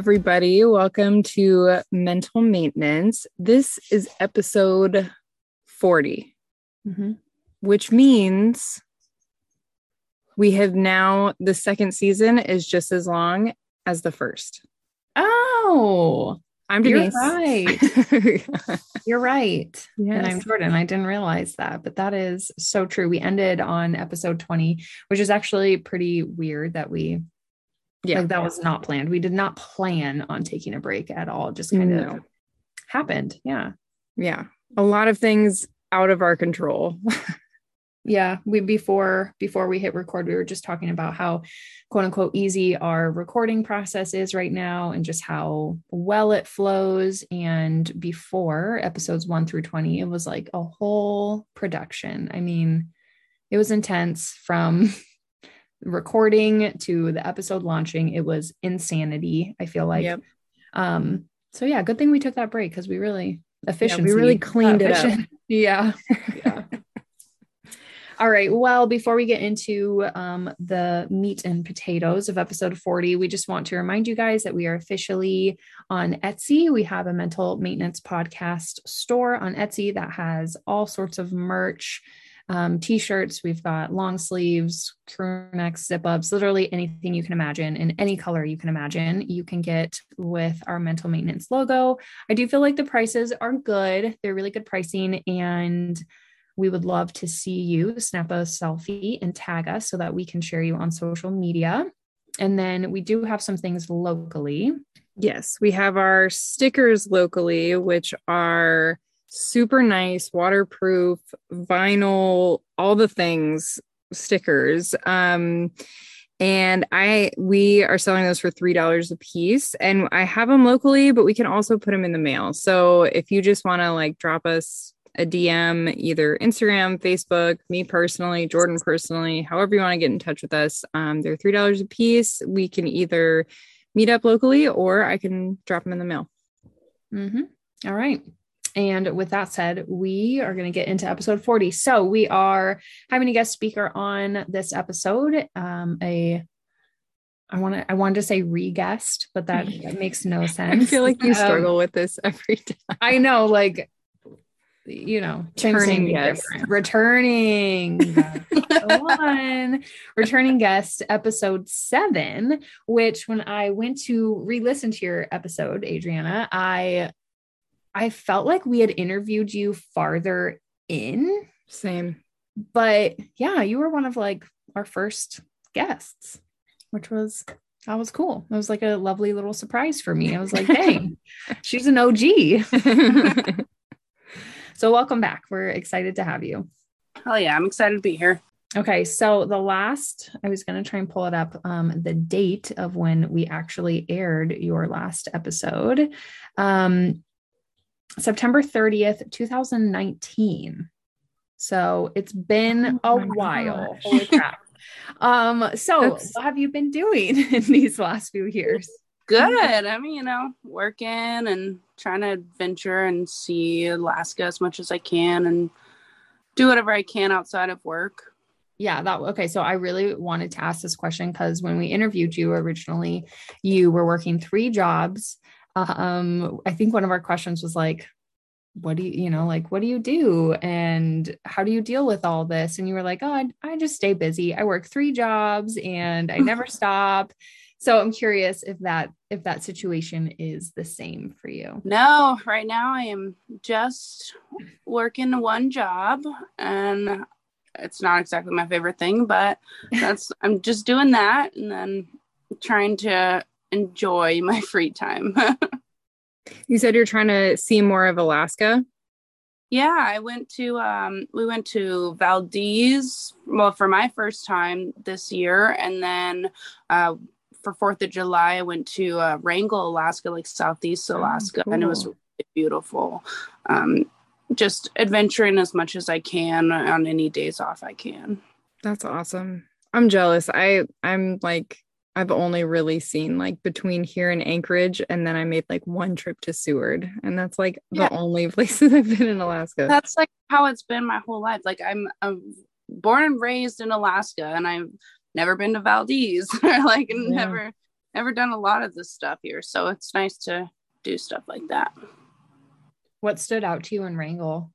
Everybody. Welcome to Mental Maintenance. This is episode 40, Mhm. which means we have now, the second season is just as long as the first. Oh, I'm Denise. You're right. you're right. And I'm Jordan. I didn't realize that, but that is so true. We ended on episode 20, which is actually pretty weird that we, yeah. like, that was not planned. We did not plan on taking a break at all. It just kind No. of happened. Yeah. yeah. A lot of things out of our control. yeah we before before we hit record we were just talking about how quote unquote easy our recording process is right now and just how well it flows and before episodes 1 through 20 it was like a whole production i mean it was intense from recording to the episode launching it was insanity i feel like Yep. um so yeah good thing we took that break because we really efficient really cleaned it up. yeah yeah all right. Well, before we get into um, the meat and potatoes of episode 40, we just want to remind you guys that we are officially on Etsy. We have a mental maintenance podcast store on Etsy that has all sorts of merch, um, t shirts. We've got long sleeves, crew necks, zip ups, literally anything you can imagine in any color you can imagine. You can get with our mental maintenance logo. I do feel like the prices are good, they're really good pricing. And we would love to see you snap a selfie and tag us so that we can share you on social media. And then we do have some things locally. Yes, we have our stickers locally, which are super nice, waterproof, vinyl, all the things stickers. Um, and I we are selling those for three dollars a piece, and I have them locally, but we can also put them in the mail. So if you just want to like drop us a DM, either Instagram, Facebook, me personally, Jordan personally, however you want to get in touch with us, um, they're three dollars a piece. We can either meet up locally or I can drop them in the mail. Mhm. All right. And with that said, we are going to get into episode 40. So we are having a guest speaker on this episode. Um, a I want to I wanted to say re-guest, but that, that makes no sense. I feel like you Um, struggle with this every time. I know, like, you know, Returning guest. returning one, returning guest, episode seven. Which, when I went to re-listen to your episode, Adriana, I I felt like we had interviewed you farther in, Same. but yeah, you were one of like our first guests, which was that was cool. It was like a lovely little surprise for me. I was like, dang, she's an OG. So welcome back. We're excited to have you. Hell yeah, I'm excited to be here. Okay, so the last I was going to try and pull it up um the date of when we actually aired your last episode. Um September 30th, 2019. So it's been Oh a while. gosh. Holy crap. Um so That's- what have you been doing in these last few years? Good. I mean, you know, working and trying to adventure and see Alaska as much as I can and do whatever I can outside of work. Yeah, that okay. So I really wanted to ask this question because when we interviewed you originally, you were working three jobs. Um, I think one of our questions was like, what do you, you know, like, what do you do? And how do you deal with all this? And you were like, oh, I, I just stay busy. I work three jobs and I never stop. So I'm curious if that if that situation is the same for you. No, right now I am just working one job and it's not exactly my favorite thing, but that's I'm just doing that and then trying to enjoy my free time. You said you're trying to see more of Alaska. Yeah, I went to um we went to Valdez well for my first time this year and then uh for 4th of July I went to uh, Wrangell, Alaska, like southeast Alaska and it was really beautiful. Um just adventuring as much as I can on any days off I can. That's awesome. I'm jealous. I I'm like I've only really seen like between here and Anchorage, and then I made like one trip to Seward, and that's like Yeah. the only places I've been in Alaska. That's like how it's been my whole life. Like I'm, I'm born and raised in Alaska and I've never been to Valdez or like Yeah. never never done a lot of this stuff here, so it's nice to do stuff like that. What stood out to you in Wrangell?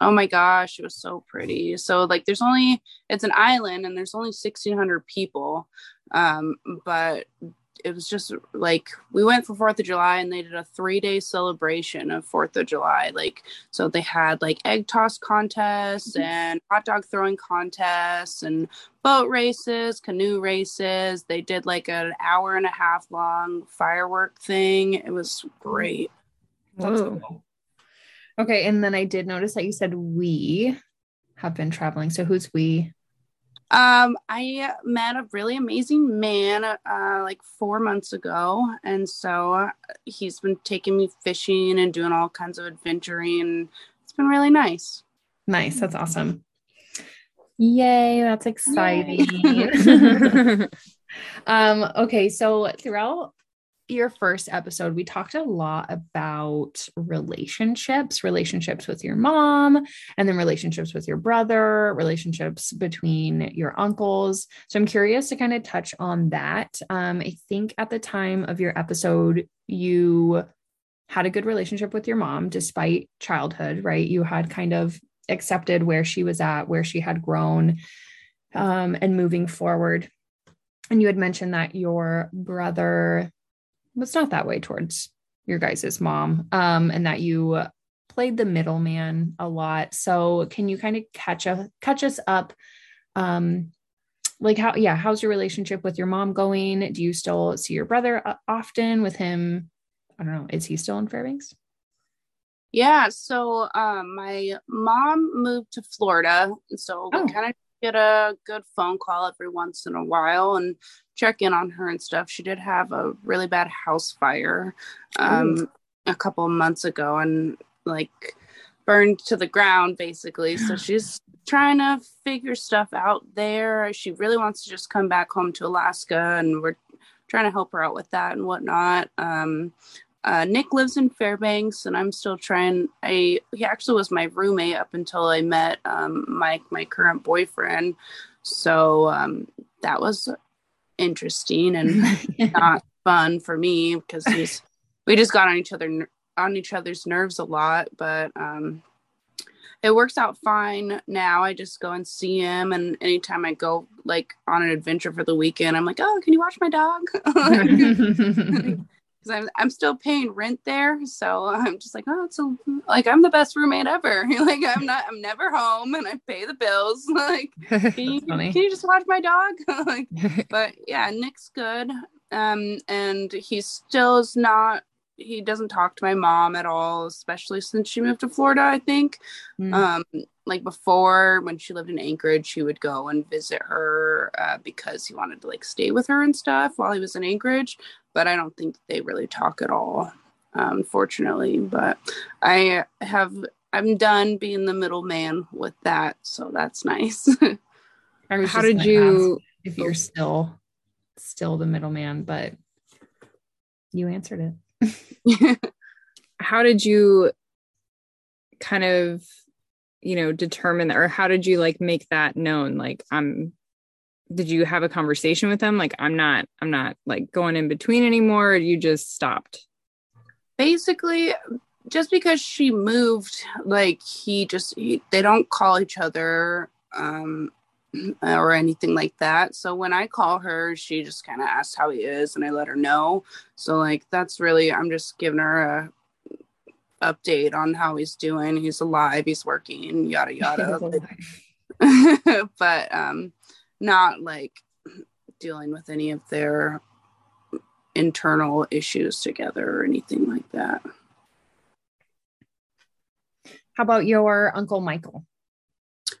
Oh my gosh, it was so pretty. So like there's only it's an island and there's only 1600 people. Um but it was just like we went for Fourth of July and they did a three day celebration of Fourth of July. Like, so they had like egg toss contests mm-hmm. and hot dog throwing contests and boat races, canoe races. They did like an hour and a half long firework thing. It was great. Cool. Okay. And then I did notice that you said we have been traveling. So who's we? Um, I met a really amazing man uh, like four months ago, and so uh, he's been taking me fishing and doing all kinds of adventuring. It's been really nice. Nice, that's awesome. Yay, that's exciting. Yay. um, okay, so throughout your first episode, we talked a lot about relationships, relationships with your mom, and then relationships with your brother, relationships between your uncles. So I'm curious to kind of touch on that. Um, I think at the time of your episode, you had a good relationship with your mom despite childhood, right? You had kind of accepted where she was at, where she had grown, um, and moving forward. And you had mentioned that your brother was not that way towards your guys' mom um, and that you played the middleman a lot. So can you kind of catch a catch us up? Um, like how yeah, how's your relationship with your mom going? Do you still see your brother uh, often with him? I don't know. Is he still in Fairbanks? Yeah, so um, my mom moved to Florida, so oh. we kind of get a good phone call every once in a while and check in on her and stuff. She did have a really bad house fire um, a couple of months ago and like burned to the ground basically. So she's trying to figure stuff out there. She really wants to just come back home to Alaska and we're trying to help her out with that and whatnot. Um, uh, Nick lives in Fairbanks, and I'm still trying. I he actually was my roommate up until I met um, my my current boyfriend, so um, that was interesting and not fun for me because we just got on each other on each other's nerves a lot, but um, it works out fine now. I just go and see him, and anytime I go like on an adventure for the weekend, I'm like, "Oh, can you watch my dog?" because I'm I'm still paying rent there. So I'm just like, oh, it's a, like I'm the best roommate ever. like I'm not I'm never home and I pay the bills. like can you, can you just watch my dog? like, but yeah, Nick's good. Um, and he still is not. He doesn't talk to my mom at all, especially since she moved to Florida. I think. Mm. Um, like before when she lived in Anchorage, he would go and visit her uh, because he wanted to like stay with her and stuff while he was in Anchorage but I don't think they really talk at all, unfortunately. But I have I'm done being the middleman with that, so that's nice. How did you? If you're still still the middleman, but you answered it. how did you kind of you know determine or how did you like make that known? Like i'm did you have a conversation with them? Like i'm not i'm not like going in between anymore you just stopped? Basically just because she moved like he just he, they don't call each other um or anything like that. So when i call her she just kind of asks how he is and i let her know. So like that's really i'm just giving her a update on how he's doing. He's alive he's working yada yada. but um not like dealing with any of their internal issues together or anything like that. How about your uncle Michael?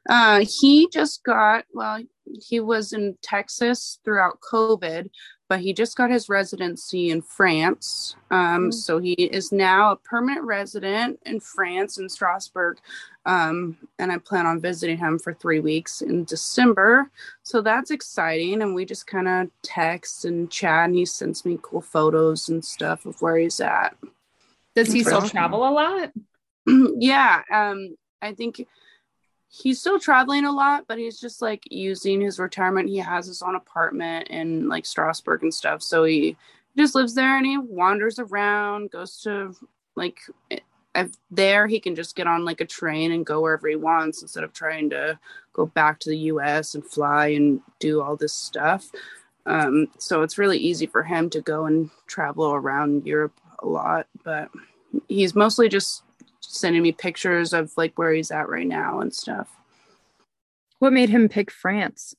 Uh, he just got, well, he was in Texas throughout COVID, but he just got his residency in France. Um, mm. So he is now a permanent resident in France in Strasbourg. Um, and I plan on visiting him for three weeks in December. So that's exciting. And we just kind of text and chat, and he sends me cool photos and stuff of where he's at. Does he still travel a lot? yeah. Um, I think he's still traveling a lot, but he's just like using his retirement. He has his own apartment in like Strasbourg and stuff. So he just lives there and he wanders around, goes to like if there he can just get on like a train and go wherever he wants instead of trying to go back to the US and fly and do all this stuff. Um, so it's really easy for him to go and travel around Europe a lot, but he's mostly just sending me pictures of like where he's at right now and stuff. What made him pick France?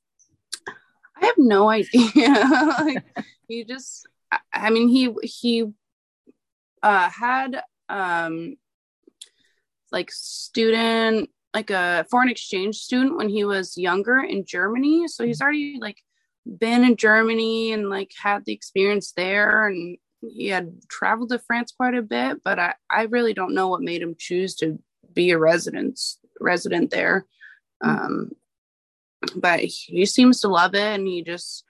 I have no idea. like, he just, I mean, he he uh, had um, like student, like a foreign exchange student when he was younger in Germany. So he's already like been in Germany and like had the experience there and he had traveled to France quite a bit, but I, I really don't know what made him choose to be a resident resident there. Um, but he seems to love it and he just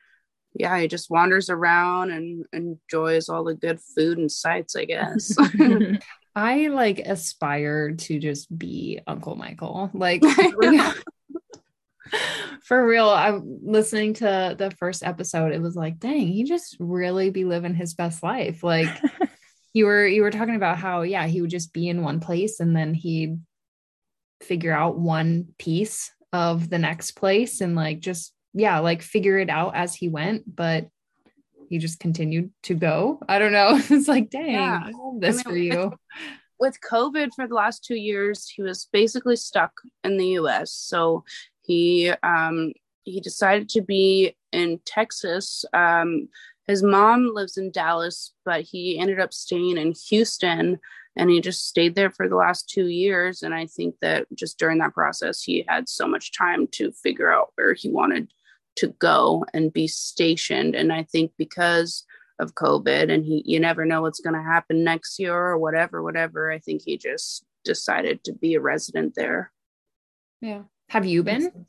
yeah, he just wanders around and enjoys all the good food and sights, I guess. I like aspire to just be Uncle Michael. Like for real, I'm listening to the first episode. It was like, dang, he just really be living his best life. Like you were you were talking about how, yeah, he would just be in one place and then he'd figure out one piece of the next place and like just yeah, like figure it out as he went, but he just continued to go. I don't know. it's like, dang, yeah. I love this I mean, for you. With, with COVID for the last two years, he was basically stuck in the US. So he um, he decided to be in Texas. Um, his mom lives in Dallas, but he ended up staying in Houston and he just stayed there for the last two years. And I think that just during that process, he had so much time to figure out where he wanted to go and be stationed. And I think because of COVID and he you never know what's gonna happen next year or whatever, whatever, I think he just decided to be a resident there. Yeah. Have you been?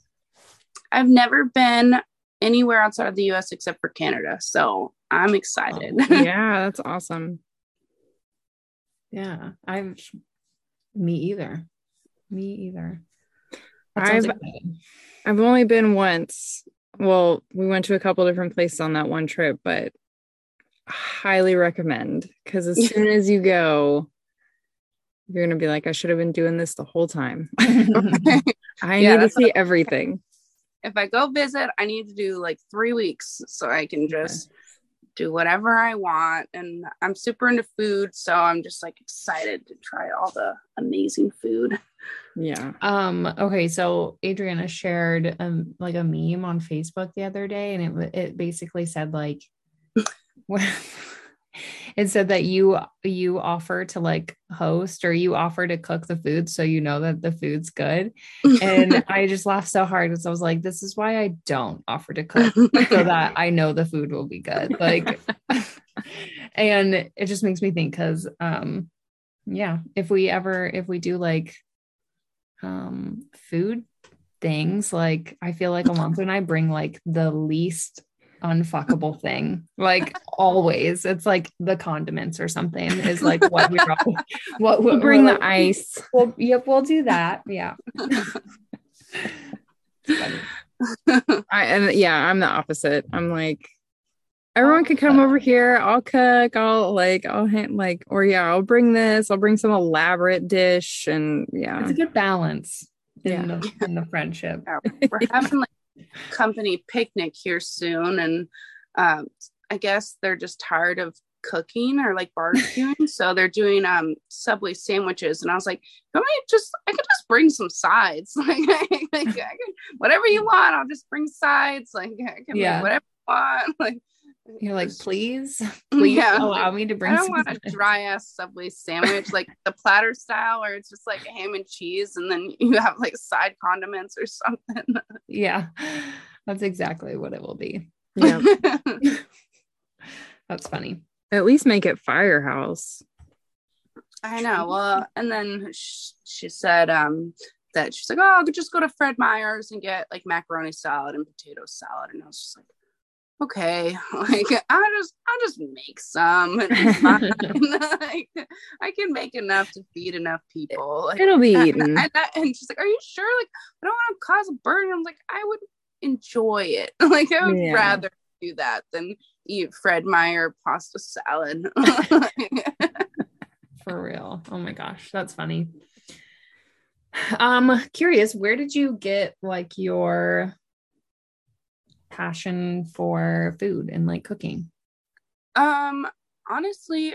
I've never been anywhere outside of the US except for Canada. So I'm excited. Oh, yeah, that's awesome. Yeah, I've me either. Me either. I've I've only been once. Well, we went to a couple different places on that one trip, but highly recommend because as soon as you go, you're gonna be like, I should have been doing this the whole time. I yeah, need to see everything. If I go visit, I need to do like three weeks so I can just okay. do whatever I want. And I'm super into food, so I'm just like excited to try all the amazing food. Yeah. Um. Okay. So Adriana shared um like a meme on Facebook the other day, and it it basically said like. it said that you you offer to like host or you offer to cook the food so you know that the food's good. And i just laughed so hard because i was like this is why i don't offer to cook so that i know the food will be good. Like and it just makes me think because um yeah if we ever if we do like um food things like i feel like alonso and i bring like the least unfuckable thing. Like always, it's like the condiments or something is like what we're all, what we'll bring the ice. We'll, yep, we'll do that. Yeah. I and yeah, I'm the opposite. I'm like everyone can come over here. I'll cook. I'll like I'll hand like or yeah, I'll bring this. I'll bring some elaborate dish and yeah, it's a good balance in yeah. the in the friendship. Yeah, we're having like company picnic here soon, and um, I guess they're just tired of cooking or like barbecuing, so they're doing um Subway sandwiches. And I was like, "Can I just? I could just bring some sides, like, like can, whatever you want. I'll just bring sides, like I can yeah. whatever you want, like." You're like, please, please yeah. allow me to bring. I don't want a dry ass Subway sandwich, like the platter style, where it's just like ham and cheese, and then you have like side condiments or something. Yeah, that's exactly what it will be. Yeah, that's funny. At least make it firehouse. I know. Well, and then she, she said um that she's like, oh, I could just go to Fred Meyer's and get like macaroni salad and potato salad, and I was just like okay, like I just I'll just make some. like, I can make enough to feed enough people. Like, It'll be and. And, and she's like, "Are you sure? Like, I don't want to cause a burden." I'm like, "I would enjoy it. like, I would Yeah. rather do that than eat Fred Meyer pasta salad." For real. Oh my gosh, that's funny. Um, curious, where did you get like your passion for food and like cooking? Um, honestly,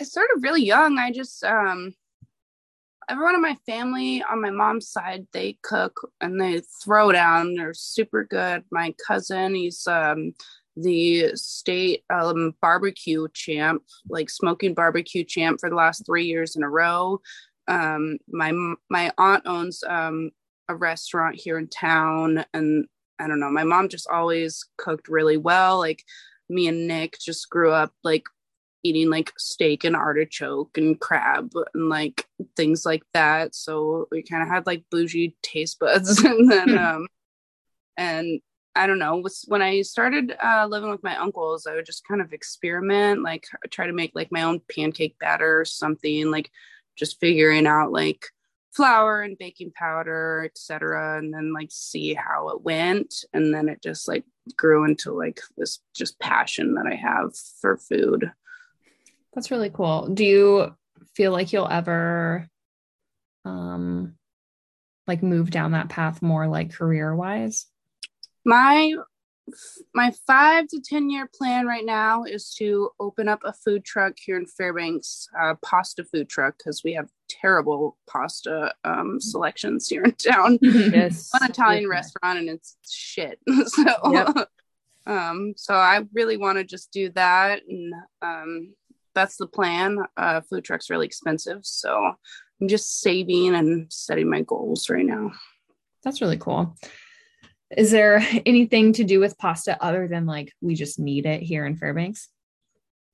I started really young. I just um everyone in my family on my mom's side, they cook and they throw down. They're super good. My cousin, he's um the state um barbecue champ, like smoking barbecue champ for the last three years in a row. Um my my aunt owns um a restaurant here in town and I don't know, my mom just always cooked really well. Like me and Nick just grew up like eating like steak and artichoke and crab and like things like that. So we kind of had like bougie taste buds. and then, um, and I don't know, was when I started uh, living with my uncles, I would just kind of experiment, like try to make like my own pancake batter or something, like just figuring out like flour and baking powder, etc. And then like see how it went. And then it just like grew into like this just passion that I have for food. That's really cool. Do you feel like you'll ever um like move down that path more like career wise? My my five to ten year plan right now is to open up a food truck here in Fairbanks, uh, pasta food truck, because we have terrible pasta um, selections here in town. yes. One Italian Yes. restaurant and it's shit. so, Yep. um, so I really want to just do that, and um, that's the plan. Uh, food truck's really expensive, so I'm just saving and setting my goals right now. That's really cool. Is there anything to do with pasta other than like we just need it here in Fairbanks?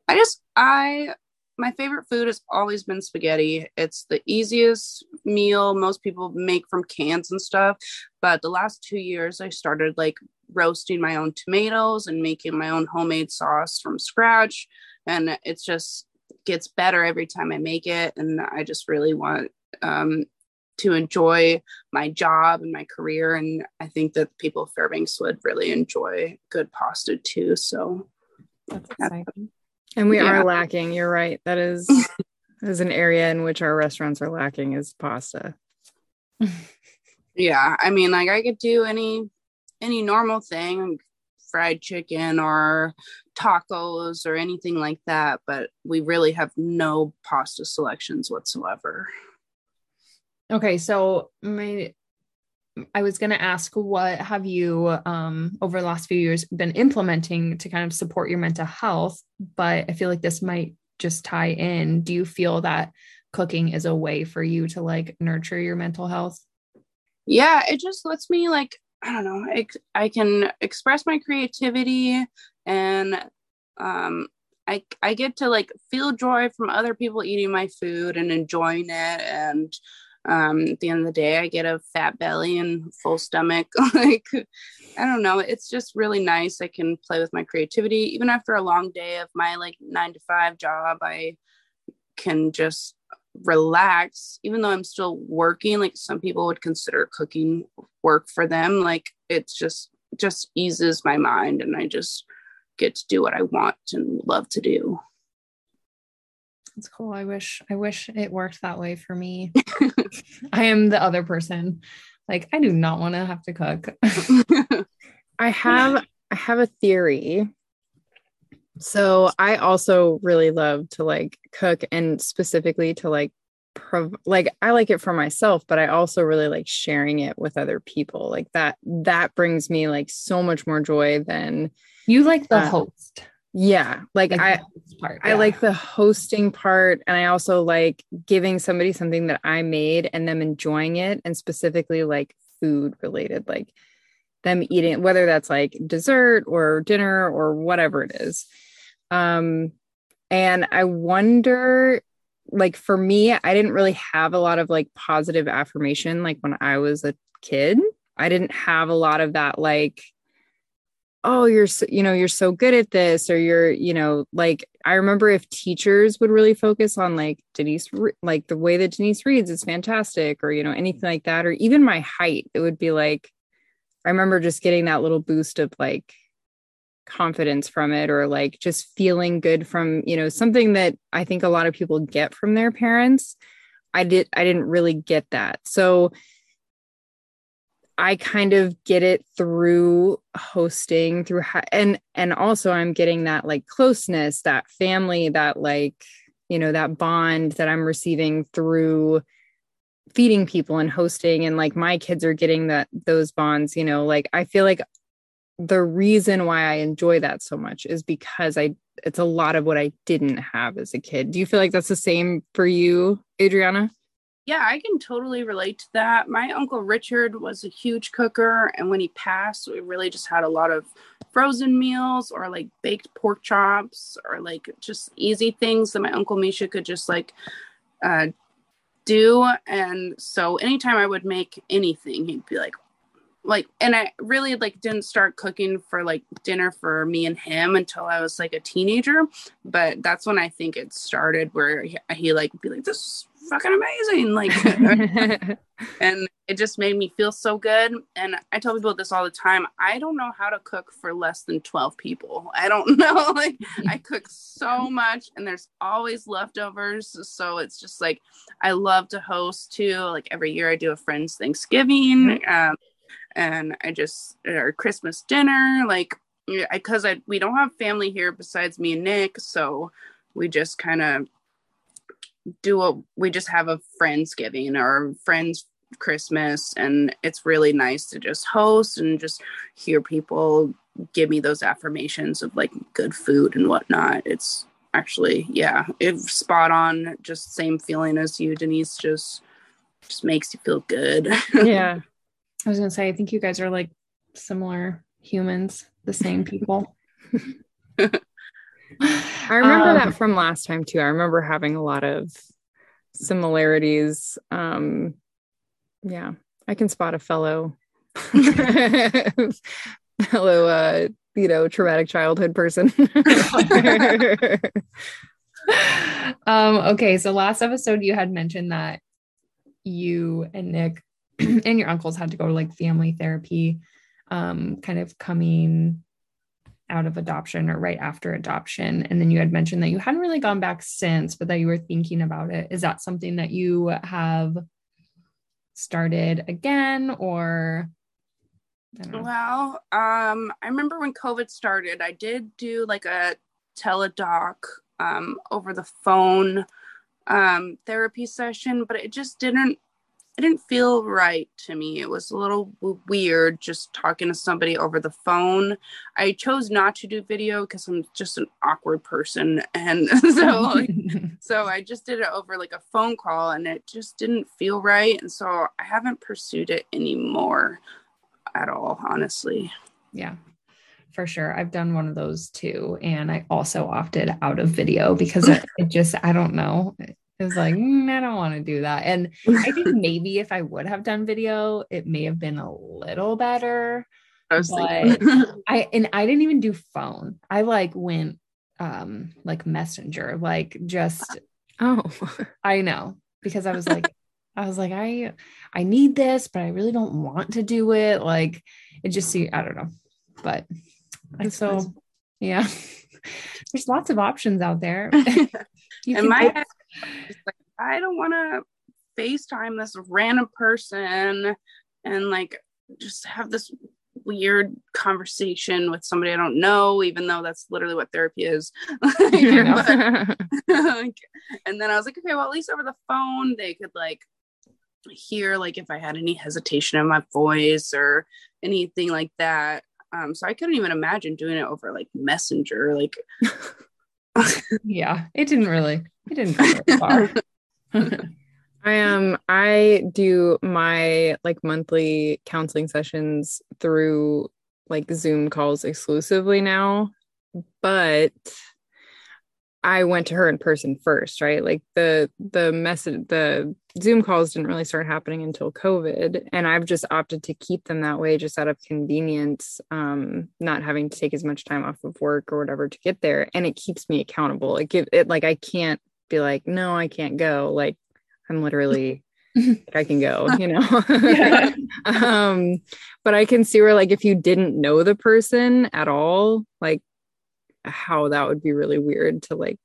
I just I my favorite food has always been spaghetti. It's the easiest meal most people make from cans and stuff. But the last two years I started like roasting my own tomatoes and making my own homemade sauce from scratch. And it's just gets better every time I make it. And I just really want um to enjoy my job and my career. And I think that people of Fairbanks would really enjoy good pasta too. So That's exciting. And we Yeah. are lacking. You're right. That is that is an area in which our restaurants are lacking is pasta. yeah i mean like i could do any any normal thing fried chicken or tacos or anything like that but we really have no pasta selections whatsoever Okay, so my I was going to ask what have you um over the last few years been implementing to kind of support your mental health, but I feel like this might just tie in. Do you feel that cooking is a way for you to like nurture your mental health? yeah it just lets me like i don't know ex- i can express my creativity and um I, I get to like feel joy from other people eating my food and enjoying it and um at the end of the day i get a fat belly and full stomach. Like i don't know. It's just really nice. I can play with my creativity. Even after a long day of my like nine to five job i can just relax. Even though i'm still working like some people would consider cooking work for them. Like it's just just eases my mind and i just get to do what i want and love to do. That's cool. I wish I wish it worked that way for me. I am the other person. Like I do not want to have to cook. I have I have a theory. So I also really love to like cook and specifically to like prov- like I like it for myself, but I also really like sharing it with other people. Like that that brings me like so much more joy than you like the Uh, host. Yeah, like, Like I part. I like the hosting part and I also like giving somebody something that I made and them enjoying it and specifically like food related like them eating whether that's like dessert or dinner or whatever it is. Um and I wonder like for me I didn't really have a lot of like positive affirmation like when I was a kid. I didn't have a lot of that like oh you're so, you know you're so good at this or you're you know like i remember if teachers would really focus on like denise like the way that denise reads is fantastic or you know anything like that or even my height it would be like i remember just getting that little boost of like confidence from it or like just feeling good from you know something that i think a lot of people get from their parents. I did i didn't really get that. So I kind of get it through hosting through and and also I'm getting that like closeness, that family, that like, you know, that bond that I'm receiving through feeding people and hosting and like my kids are getting that those bonds, you know, like I feel like the reason why I enjoy that so much is because I it's a lot of what I didn't have as a kid. Do you feel like that's the same for you, Adriana? Yeah, I can totally relate to that. My uncle Richard was a huge cooker, and when he passed, we really just had a lot of frozen meals or like baked pork chops or like just easy things that my uncle Misha could just like uh, do. And so anytime I would make anything, he'd be like, like and i really like didn't start cooking for like dinner for me and him until i was like a teenager but that's when i think it started where he, he like be like this is fucking amazing like and it just made me feel so good and i tell people this all the time i don't know how to cook for less than 12 people. I don't know like i cook so much and there's always leftovers so it's just like i love to host too like every year i do a friend's thanksgiving um, and I just our Christmas dinner, like because I, I we don't have family here besides me and Nick, so we just kind of do a we just have a friendsgiving or friends Christmas, and it's really nice to just host and just hear people give me those affirmations of like good food and whatnot. It's actually yeah, it's spot on. Just same feeling as you, Denise. Just just makes you feel good. yeah. I was gonna say, I think you guys are like similar humans, the same people. I remember um, that from last time too. I remember having a lot of similarities. Um, yeah, I can spot a fellow, fellow, uh, you know, traumatic childhood person. um, okay, so last episode you had mentioned that you and Nick and your uncles had to go to like family therapy, um, kind of coming out of adoption or right after adoption. And then you had mentioned that you hadn't really gone back since, but that you were thinking about it. Is that something that you have started again or? Well, um, I remember when COVID started, I did do like a Teladoc um, over the phone um, therapy session, but it just didn't it didn't feel right to me. It was a little weird just talking to somebody over the phone. I chose not to do video because I'm just an awkward person, and so like, so I just did it over like a phone call, and it just didn't feel right, and so I haven't pursued it anymore at all, honestly. Yeah. For sure. I've done one of those too. And I also opted out of video because it, it just, I don't know it was like, mm, I don't want to do that. And I think maybe if I would have done video, it may have been a little better. I but I and I didn't even do phone. I like went um like messenger, like just oh I know because I was like I was like I I need this, but I really don't want to do it. Like it just see I don't know. But I so yeah. There's lots of options out there. you and my like, I don't want to FaceTime this random person and like just have this weird conversation with somebody I don't know, even though that's literally what therapy is. but, like, and then I was like, okay, well, at least over the phone, they could like hear like if I had any hesitation in my voice or anything like that. Um, so I couldn't even imagine doing it over like Messenger. Like, yeah, it didn't really it didn't go far. I um I do my like monthly counseling sessions through like Zoom calls exclusively now, but I went to her in person first, right? Like the the message the Zoom calls didn't really start happening until COVID. And I've just opted to keep them that way just out of convenience, um, not having to take as much time off of work or whatever to get there. And it keeps me accountable. It give it like I can't be like, no, I can't go. Like I'm literally I can go, you know. um, but I can see where like if you didn't know the person at all, like how that would be really weird to like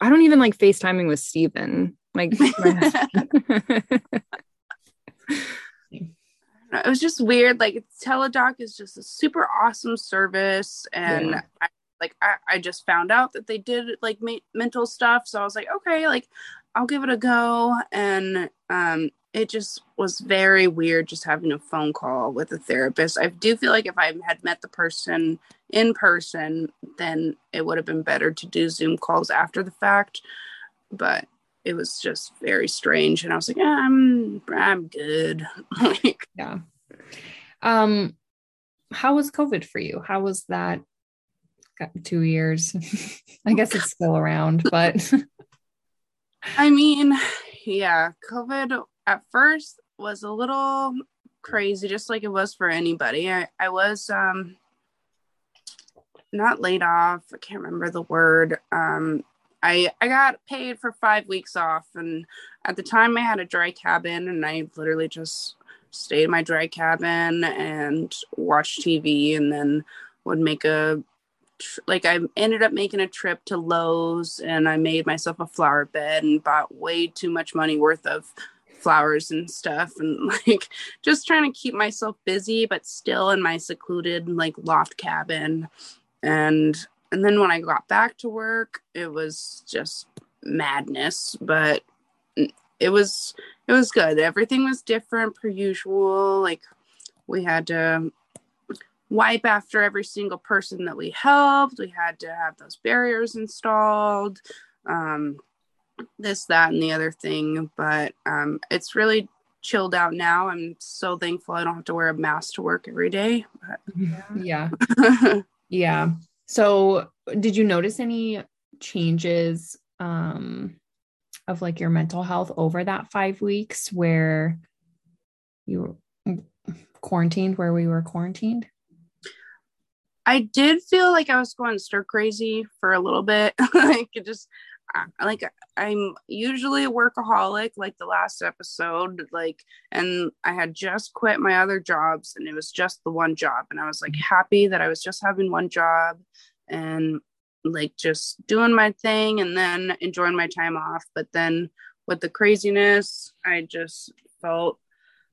I don't even like FaceTiming with Steven. Like it was just weird. Like Teladoc is just a super awesome service, and yeah. I, like I, I just found out that they did like ma- mental stuff, so I was like, okay, like I'll give it a go. And um, it just was very weird just having a phone call with a therapist. I do feel like if I had met the person in person, then it would have been better to do Zoom calls after the fact. But it was just very strange, and I was like, yeah, I'm I'm good. like, yeah. Um, how was COVID for you? How was that? Got two years. I guess it's still around, but I mean, yeah, COVID at first was a little crazy, just like it was for anybody. I, I was um not laid off. I can't remember the word. Um, I I got paid for five weeks off, and at the time I had a dry cabin, and I literally just stayed in my dry cabin and watched TV, and then would make a like I ended up making a trip to Lowe's and I made myself a flower bed and bought way too much money worth of flowers and stuff and like just trying to keep myself busy but still in my secluded like loft cabin. And and then when I got back to work it was just madness but it was it was good everything was different per usual like we had to wipe after every single person that we helped. We had to have those barriers installed, um, this, that, and the other thing. But um, it's really chilled out now. I'm so thankful I don't have to wear a mask to work every day. But, yeah. Yeah. So, did you notice any changes um, of like your mental health over that five weeks where you were quarantined, where we were quarantined? I did feel like I was going stir crazy for a little bit. like it just like I'm usually a workaholic like the last episode like and I had just quit my other jobs and it was just the one job and I was like happy that I was just having one job and like just doing my thing and then enjoying my time off but then with the craziness I just felt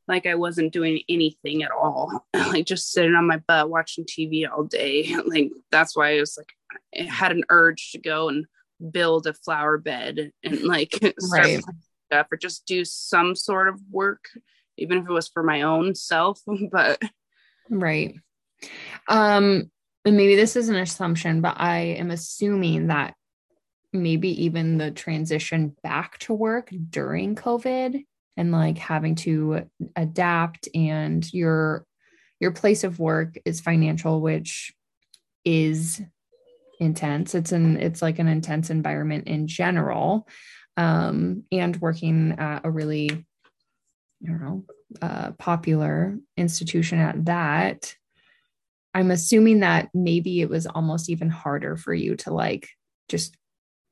like I wasn't doing anything at all, like just sitting on my butt watching TV all day. like that's why I was like, I had an urge to go and build a flower bed and like start right. stuff or just do some sort of work, even if it was for my own self. but right. Um, and maybe this is an assumption, but I am assuming that maybe even the transition back to work during COVID and like having to adapt and your your place of work is financial which is intense it's an it's like an intense environment in general um and working at a really i don't know uh, popular institution at that i'm assuming that maybe it was almost even harder for you to like just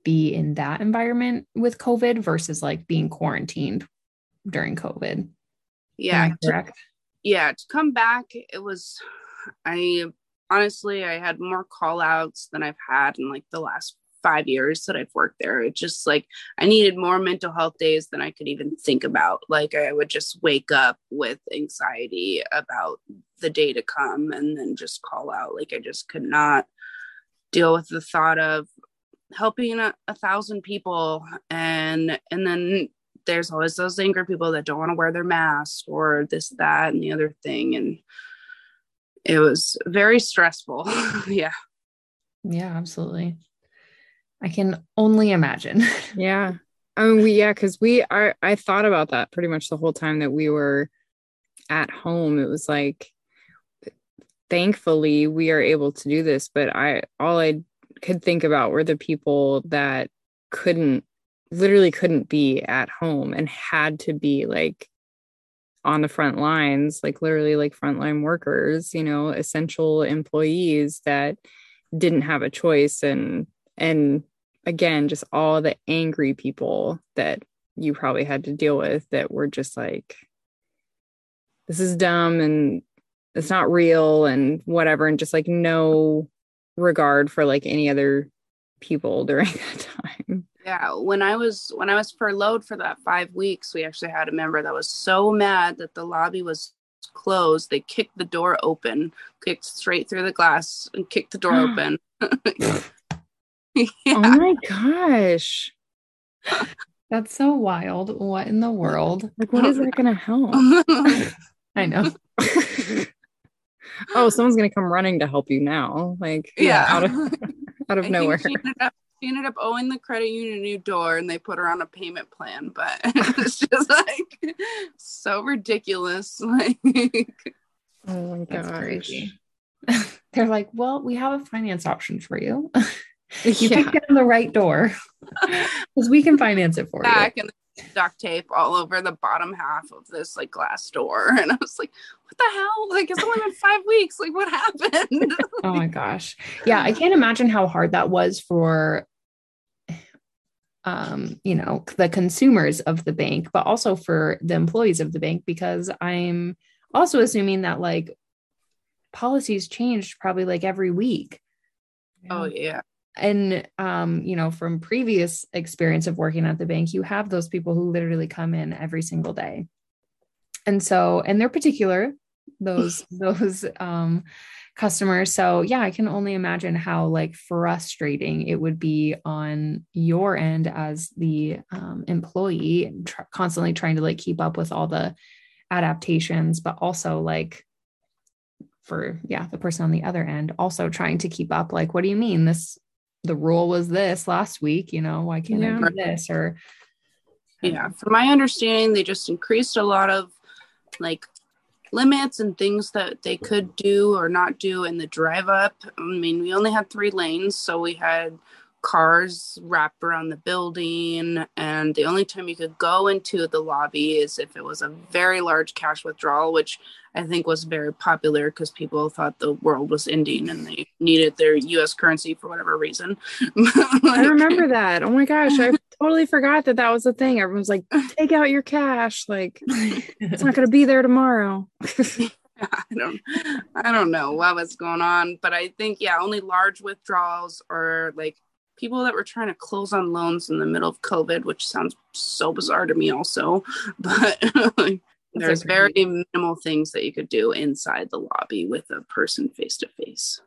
be in that environment with covid versus like being quarantined during COVID. Yeah. Correct. To, yeah. To come back, it was, I honestly, I had more call outs than I've had in like the last five years that I've worked there. It just like I needed more mental health days than I could even think about. Like I would just wake up with anxiety about the day to come and then just call out. Like I just could not deal with the thought of helping a, a thousand people and and then there's always those angry people that don't want to wear their mask or this, that, and the other thing. And it was very stressful. yeah. Yeah, absolutely. I can only imagine. yeah. I mean, we, yeah, because we are, I thought about that pretty much the whole time that we were at home. It was like, thankfully, we are able to do this, but I, all I, could think about were the people that couldn't literally couldn't be at home and had to be like on the front lines like literally like frontline workers you know essential employees that didn't have a choice and and again just all the angry people that you probably had to deal with that were just like this is dumb and it's not real and whatever and just like no regard for like any other people during that time. Yeah when i was when i was furloughed for that five weeks we actually had a member that was so mad that the lobby was closed. They kicked the door open kicked straight through the glass and kicked the door open. Yeah. oh my gosh. That's so wild. What in the world? Like what is that gonna help? I know. Oh someone's gonna come running to help you now. Like yeah. out of out of I nowhere think she ended, up, she ended up owing the credit union a new door and they put her on a payment plan but it's just like so ridiculous like oh my That's gosh crazy. They're like, well, we have a finance option for you. If you yeah. picked down the right door because we can finance it for you. back and duct tape all over the bottom half of this like glass door and i was like what the hell like it's only been five weeks like what happened. Oh my gosh. Yeah, I can't imagine how hard that was for um, you know, the consumers of the bank, but also for the employees of the bank because I'm also assuming that like policies changed probably like every week. oh yeah and um you know from previous experience of working at the bank you have those people who literally come in every single day and so and they're particular those those um customers. So yeah i can only imagine how like frustrating it would be on your end as the um, employee tr- constantly trying to like keep up with all the adaptations but also like for yeah the person on the other end also trying to keep up like what do you mean? This the rule was this last week you know why can't Yeah. i do this? Or yeah from my understanding they just increased a lot of like limits and things that they could do or not do in the drive up. I mean we only had three lanes so we had cars wrapped around the building and the only time you could go into the lobby is if it was a very large cash withdrawal which i think was very popular because people thought the world was ending and they needed their us currency for whatever reason I remember that. Oh my gosh, I totally forgot that that was a thing. Everyone's like, take out your cash. Like, it's not going to be there tomorrow. I don't I don't know what was going on, but I think yeah, only large withdrawals or like people that were trying to close on loans in the middle of COVID, which sounds so bizarre to me also. But like, there's very minimal things that you could do inside the lobby with a person face to face.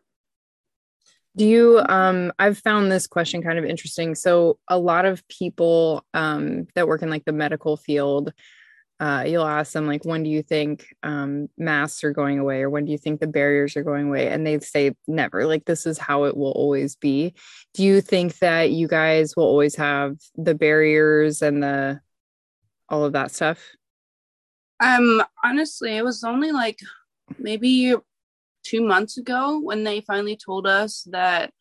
Do you um I've found this question kind of interesting. So a lot of people um that work in like the medical field uh, you'll ask them like when do you think um, masks are going away or when do you think the barriers are going away? And they say never. Like this is how it will always be. Do you think that you guys will always have the barriers and the all of that stuff? Um honestly, it was only like maybe 2 months ago when they finally told us that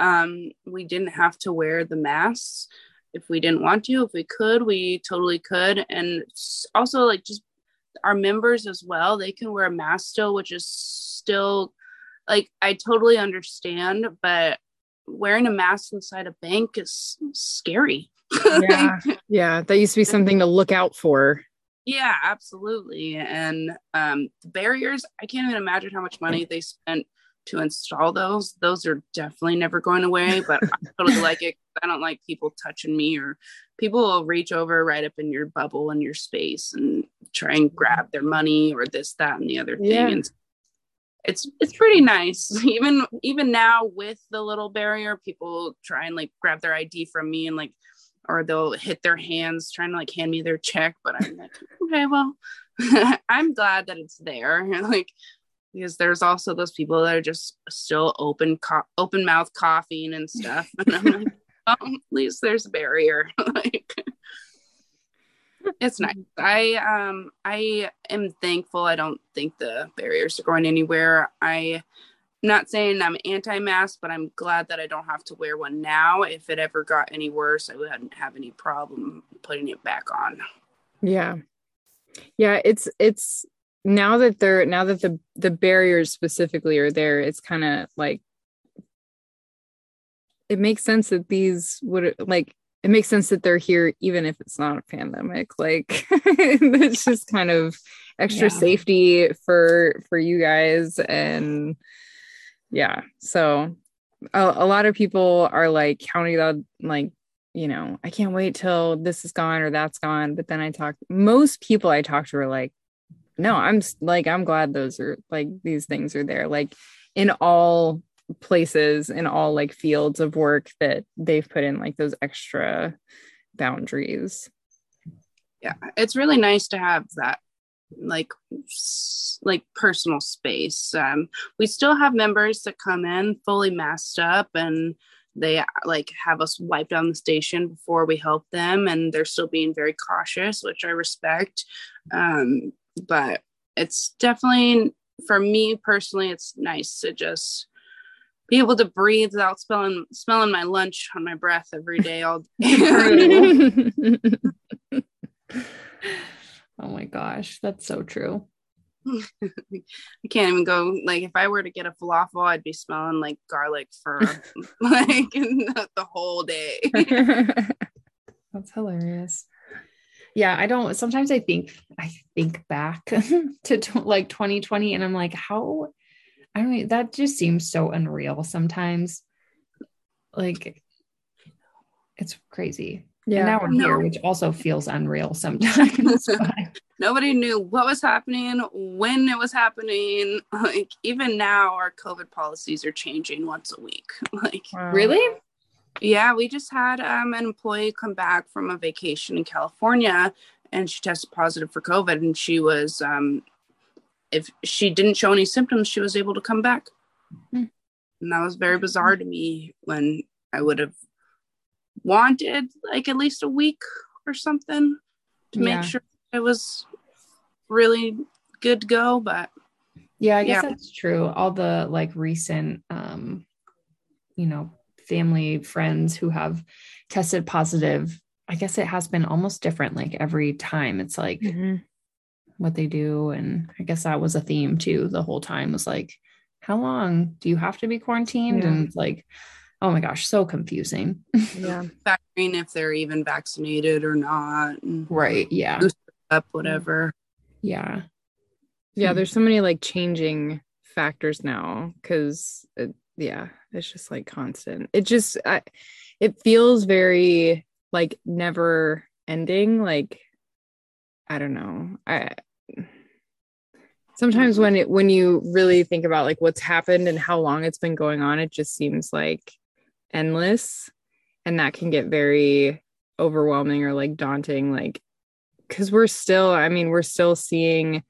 um we didn't have to wear the masks if we didn't want to if we could we totally could. And also like just our members as well they can wear a mask still which is still like i totally understand but wearing a mask inside a bank is scary. Yeah. Yeah that used to be something to look out for. Yeah absolutely. And um the barriers i can't even imagine how much money they spent to install those. Those are definitely never going away but i totally like it i don't like people touching me or people will reach over right up in your bubble and your space and try and grab their money or this that and the other thing. Yeah. and it's it's pretty nice. Even even now with the little barrier people try and like grab their id from me and like or they'll hit their hands trying to like hand me their check but i'm like okay well i'm glad that it's there. Like because there's also those people that are just still open co- open mouth coughing and stuff and i'm like oh, at least there's a barrier like it's nice i um i am thankful i don't think the barriers are going anywhere I'm not saying I'm anti-mask, but I'm glad that I don't have to wear one now. If it ever got any worse, I wouldn't have any problem putting it back on. Yeah. Yeah, it's it's now that they're now that the the barriers specifically are there, it's kind of like it makes sense that these would like it makes sense that they're here even if it's not a pandemic. Like it's just kind of extra yeah. safety for for you guys and yeah. So a, a lot of people are like counting on like you know i can't wait till this is gone or that's gone. But then i talk most people i talk to are like no i'm like i'm glad those are like these things are there. Like in all places in all like fields of work that they've put in like those extra boundaries. Yeah it's really nice to have that like like personal space. Um we still have members that come in fully masked up and they like have us wipe down the station before we help them and they're still being very cautious which i respect. Um but it's definitely for me personally it's nice to just be able to breathe without smelling smelling my lunch on my breath every day all day. oh my gosh, that's so true. I can't even go like if I were to get a falafel, I'd be smelling like garlic for like the, the whole day. that's hilarious. Yeah, I don't sometimes I think I think back to, to like 2020 and I'm like how I mean, that just seems so unreal sometimes. Like, it's crazy. Yeah. And now we're no. here, which also feels unreal sometimes. Nobody knew what was happening, when it was happening. Like, even now, our COVID policies are changing once a week. Like, really? Yeah, we just had um, an employee come back from a vacation in California and she tested positive for COVID and she was um, if she didn't show any symptoms, she was able to come back. Mm-hmm. And that was very bizarre to me when I would have wanted like at least a week or something to yeah. make sure it was really good to go. But yeah, I guess yeah. that's true. All the like recent, um, you know, family, friends who have tested positive, I guess it has been almost different like every time. It's like, mm-hmm what they do. And I guess that was a theme too the whole time was like, how long do you have to be quarantined? Yeah. And like, oh my gosh, so confusing. yeah. Factoring if they're even vaccinated or not. Right. Yeah. Up, whatever. Yeah. Yeah. There's so many like changing factors now because yeah, it's just like constant. It just, I, it feels very like never ending. Like, I don't know. I sometimes when it when you really think about like what's happened and how long it's been going on it just seems like endless and that can get very overwhelming or like daunting like cuz we're still I mean we're still seeing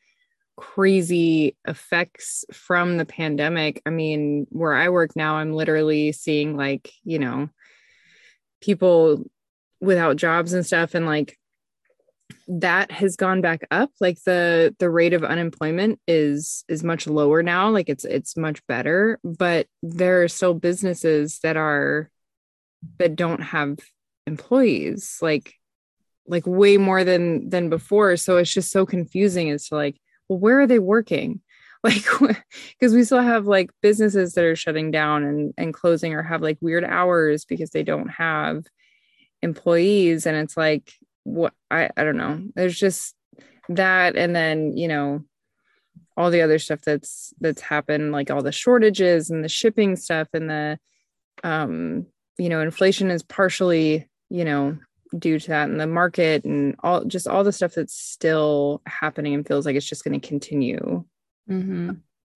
crazy effects from the pandemic. I mean, where I work now I'm literally seeing like, you know, people without jobs and stuff and like that has gone back up. Like the the rate of unemployment is is much lower now. Like it's it's much better but there are still businesses that are that don't have employees like like way more than than before. So it's just so confusing as to like where are they working? Like because we still have like businesses that are shutting down and and closing or have like weird hours because they don't have employees. And it's like what I, I don't know. There's just that. And then, you know, all the other stuff that's that's happened, like all the shortages and the shipping stuff and the um, you know, inflation is partially, you know, due to that in the market and all just all the stuff that's still happening and feels like it's just going to continue. Mm-hmm.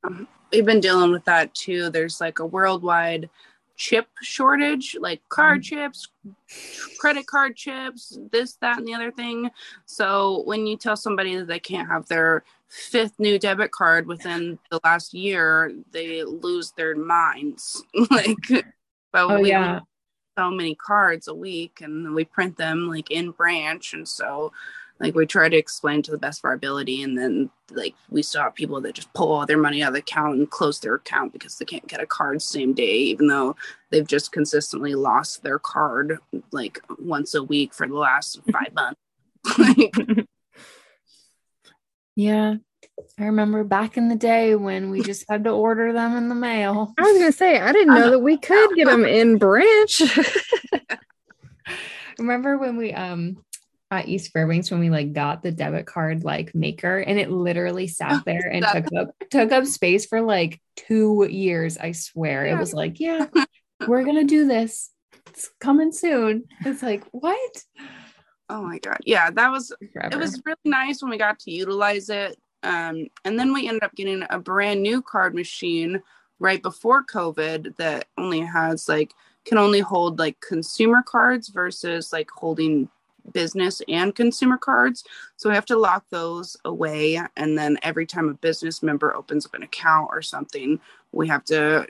Um, we've been dealing with that too. There's like a worldwide chip shortage, like card mm. chips, credit card chips, this, that, and the other thing. So when you tell somebody that they can't have their fifth new debit card within the last year, they lose their minds. like, but oh, we yeah. So many cards a week and we print them like in branch. And so like we try to explain to the best of our ability and then like we still have people that just pull all their money out of the account and close their account because they can't get a card same day even though they've just consistently lost their card like once a week for the last five months like, yeah I remember back in the day when we just had to order them in the mail. I was gonna say I didn't know that we could get them in branch. remember when we um at East Fairbanks when we like got the debit card like maker and it literally sat there and took up took up space for like two years. I swear. Yeah. It was like, yeah, we're gonna do this. It's coming soon. It's like, what? Oh my god. Yeah, that was Forever. it was really nice when we got to utilize it. Um, and then we ended up getting a brand new card machine right before COVID that only has like can only hold like consumer cards versus like holding business and consumer cards. So we have to lock those away. And then every time a business member opens up an account or something, we have to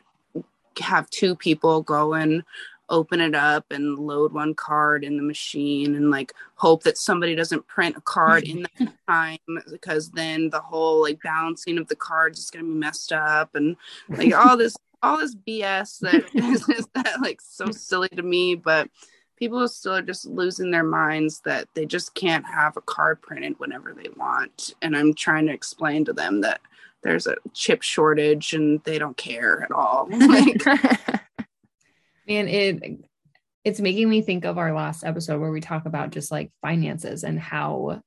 have two people go and open it up and load one card in the machine and like hope that somebody doesn't print a card in that time because then the whole like balancing of the cards is going to be messed up and like all this all this bs that is, is that like so silly to me but people still are just losing their minds that they just can't have a card printed whenever they want. And I'm trying to explain to them that there's a chip shortage and they don't care at all. Like, Man, it it's making me think of our last episode where we talk about just like finances and how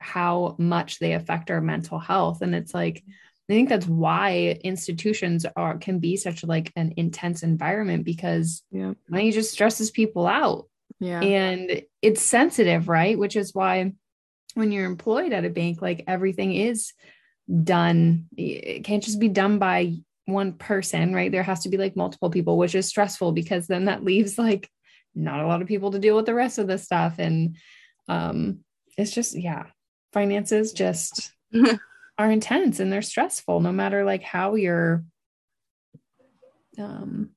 how much they affect our mental health. And it's like I think that's why institutions are can be such like an intense environment because yeah. money just stresses people out. Yeah. And it's sensitive, right? Which is why when you're employed at a bank, like everything is done. It can't just be done by one person, right? There has to be like multiple people, which is stressful because then that leaves like not a lot of people to deal with the rest of the stuff. And um it's just, yeah, finances just are intense and they're stressful no matter like how you're um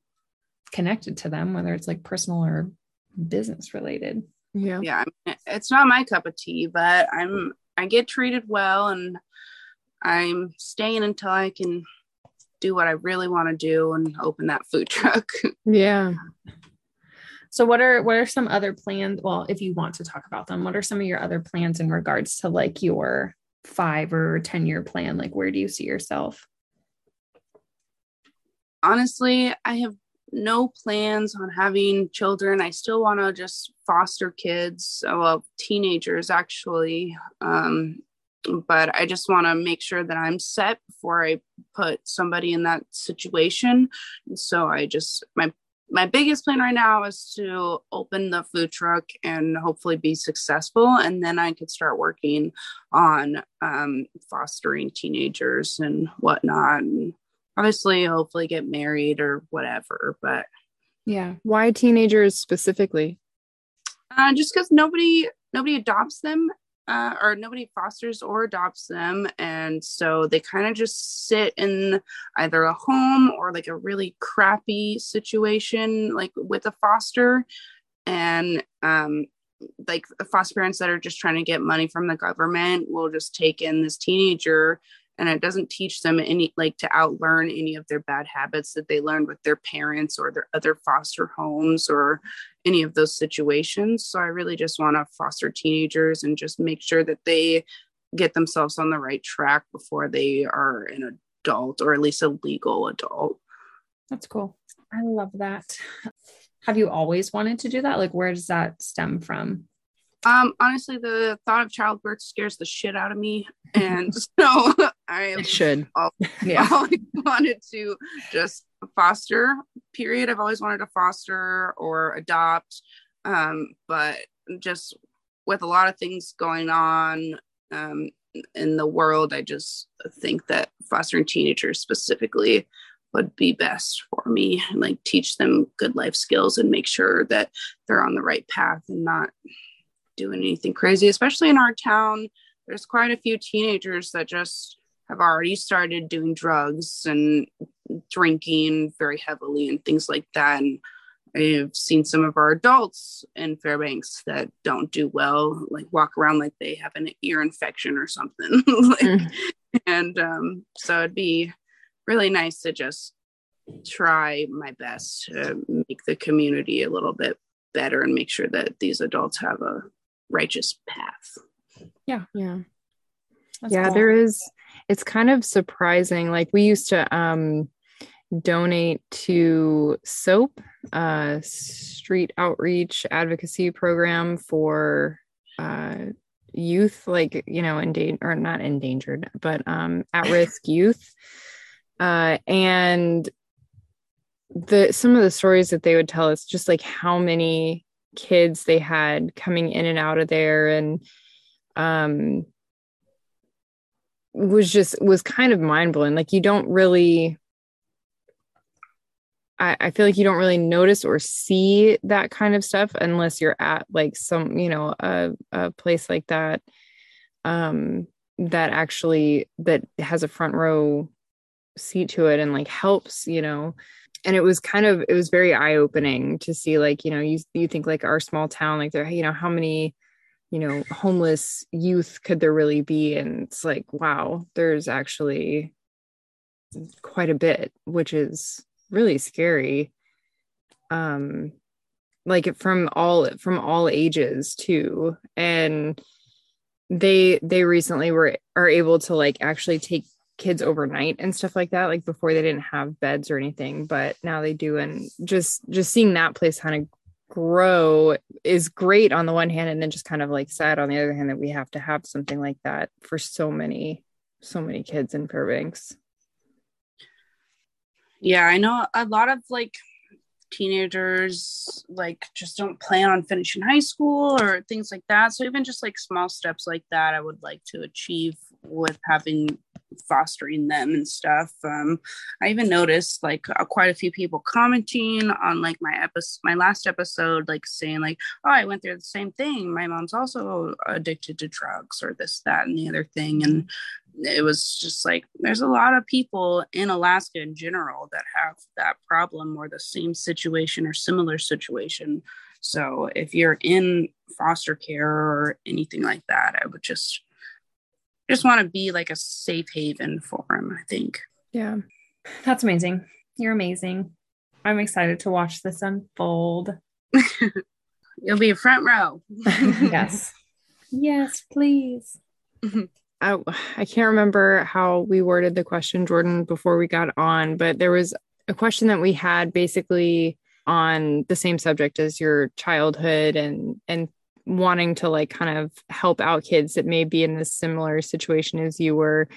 connected to them whether it's like personal or business related yeah yeah I mean, it's not my cup of tea but i'm i get treated well and i'm staying until i can do what i really want to do and open that food truck yeah so what are what are some other plans well if you want to talk about them what are some of your other plans in regards to like your five or 10 year plan? Like, where do you see yourself? Honestly, I have no plans on having children. I still want to just foster kids, well, teenagers actually. Um, but I just want to make sure that I'm set before I put somebody in that situation. So I just, my my biggest plan right now is to open the food truck and hopefully be successful and then i could start working on um, fostering teenagers and whatnot and obviously hopefully get married or whatever but yeah why teenagers specifically uh, just because nobody nobody adopts them uh, or nobody fosters or adopts them. And so they kind of just sit in either a home or like a really crappy situation, like with a foster. And um, like foster parents that are just trying to get money from the government will just take in this teenager and it doesn't teach them any like to outlearn any of their bad habits that they learned with their parents or their other foster homes or any of those situations. So i really just want to foster teenagers and just make sure that they get themselves on the right track before they are an adult or at least a legal adult. That's cool. I love that. Have you always wanted to do that? Like where does that stem from? Um, honestly, the thought of childbirth scares the shit out of me, and so I should. All, yeah, always wanted to just foster. Period. I've always wanted to foster or adopt, um, but just with a lot of things going on um, in the world, I just think that fostering teenagers specifically would be best for me and like teach them good life skills and make sure that they're on the right path and not doing anything crazy, especially in our town. There's quite a few teenagers that just have already started doing drugs and drinking very heavily and things like that. And I've seen some of our adults in Fairbanks that don't do well, like walk around like they have an ear infection or something. like, mm. And um, so it'd be really nice to just try my best to make the community a little bit better and make sure that these adults have a righteous path. Yeah. Yeah. That's yeah, cool. there is it's kind of surprising. Like we used to um donate to SOAP, uh street outreach advocacy program for uh youth like you know endangered or not endangered but um at risk youth uh and the some of the stories that they would tell us just like how many kids they had coming in and out of there and um was just was kind of mind-blowing. Like you don't really I, I feel like you don't really notice or see that kind of stuff unless you're at like some you know a, a place like that um that actually that has a front row seat to it and like helps you know? And it was kind of it was very eye opening to see like you know you you think like our small town like there you know how many you know homeless youth could there really be? And it's like wow there's actually quite a bit which is really scary. Um like from all from all ages too. And they they recently were are able to like actually take kids overnight and stuff like that like before they didn't have beds or anything. But now they do. And just just seeing that place kind of grow is great on the one hand and then just kind of like sad on the other hand that we have to have something like that for so many so many kids in Fairbanks. Yeah, I know a lot of like teenagers like just don't plan on finishing high school or things like that. So even just like small steps like that I would like to achieve with having fostering them and stuff. Um, I even noticed like uh, quite a few people commenting on like my episode, my last episode, like saying like, "Oh, I went through the same thing. My mom's also addicted to drugs or this, that, and the other thing." And it was just like there's a lot of people in Alaska in general that have that problem or the same situation or similar situation. So if you're in foster care or anything like that, I would just just want to be like a safe haven for him, I think. Yeah. That's amazing. You're amazing. I'm excited to watch this unfold. You'll be a front row. yes. Yes, please. I, I can't remember how we worded the question, Jordan, before we got on, but there was a question that we had basically on the same subject as your childhood and and wanting to like kind of help out kids that may be in this similar situation as you were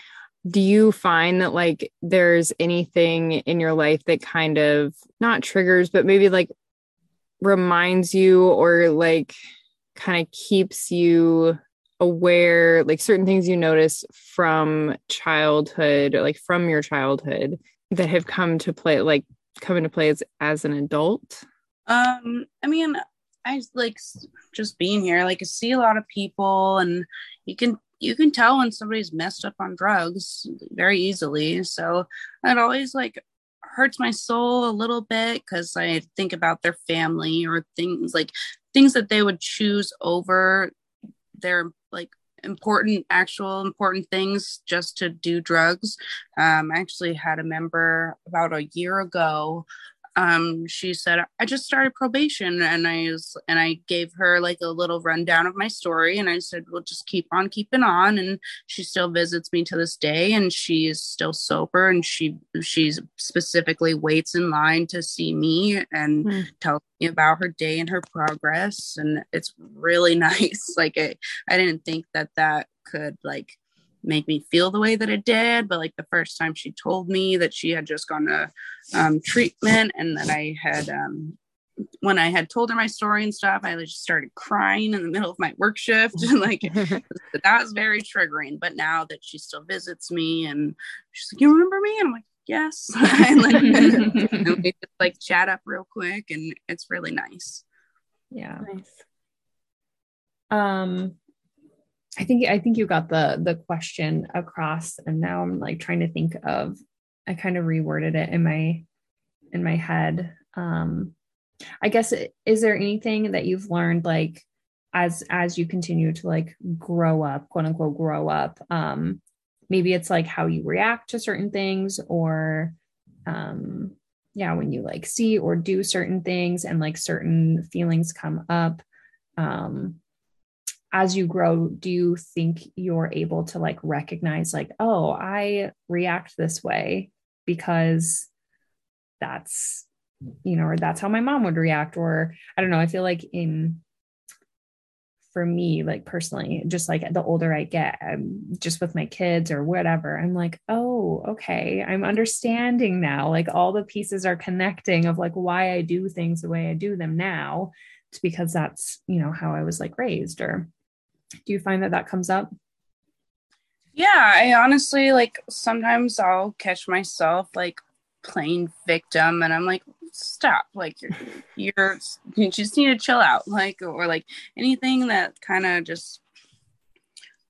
do you find that like there's anything in your life that kind of not triggers but maybe like reminds you or like kind of keeps you aware like certain things you notice from childhood or like from your childhood that have come to play like come into play as, as an adult? Um i mean I like just being here. Like I see a lot of people, and you can you can tell when somebody's messed up on drugs very easily. So it always like hurts my soul a little bit because I think about their family or things like things that they would choose over their like important actual important things just to do drugs um, i actually had a member about a year ago um, she said, I just started probation and I was, and I gave her like a little rundown of my story. And I said, well, just keep on keeping on. And she still visits me to this day and she is still sober. And she, she's specifically waits in line to see me and mm. tell me about her day and her progress. And it's really nice. like I, I didn't think that that could like make me feel the way that it did. But like the first time she told me that she had just gone to um, treatment and that I had, um, when I had told her my story and stuff, I just started crying in the middle of my work shift. And like that was very triggering. But now that she still visits me and she's like, You remember me? And I'm like, Yes. and like, and we just like chat up real quick and it's really nice. Yeah. Nice. Um, I think I think you got the the question across and now I'm like trying to think of I kind of reworded it in my in my head. Um I guess is there anything that you've learned like as as you continue to like grow up, quote unquote grow up? Um maybe it's like how you react to certain things or um yeah, when you like see or do certain things and like certain feelings come up. Um as you grow, do you think you're able to like recognize like, oh, I react this way because that's you know, or that's how my mom would react, or I don't know. I feel like in for me, like personally, just like the older I get, I'm just with my kids or whatever, I'm like, oh, okay, I'm understanding now. Like all the pieces are connecting of like why I do things the way I do them now. It's because that's, you know, how I was like raised. Or do you find that that comes up? Yeah, I honestly like sometimes I'll catch myself like playing victim and I'm like, stop like you're you're you just need to chill out like or like anything that kind of just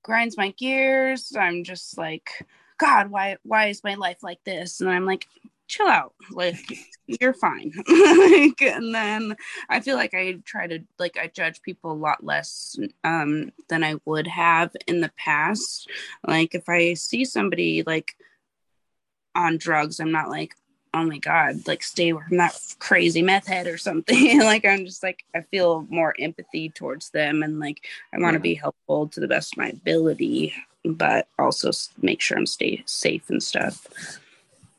grinds my gears i'm just like god why why is my life like this and i'm like chill out. Like you're fine. Like, and then i feel like i try to like i judge people a lot less um than i would have in the past. Like if i see somebody like on drugs i'm not like oh my god like stay away from that crazy meth head or something. Like i'm just like i feel more empathy towards them and like i want to yeah. be helpful to the best of my ability but also make sure i'm stay safe and stuff.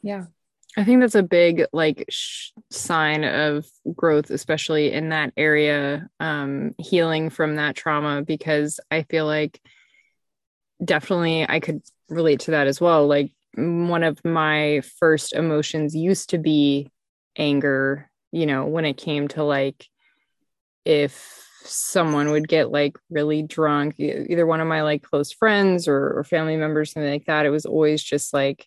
Yeah i think that's a big like sh- sign of growth especially in that area um healing from that trauma because i feel like definitely i could relate to that as well. Like one of my first emotions used to be anger, you know, when it came to like if someone would get like really drunk, either one of my like close friends or, or family members, something like that, it was always just like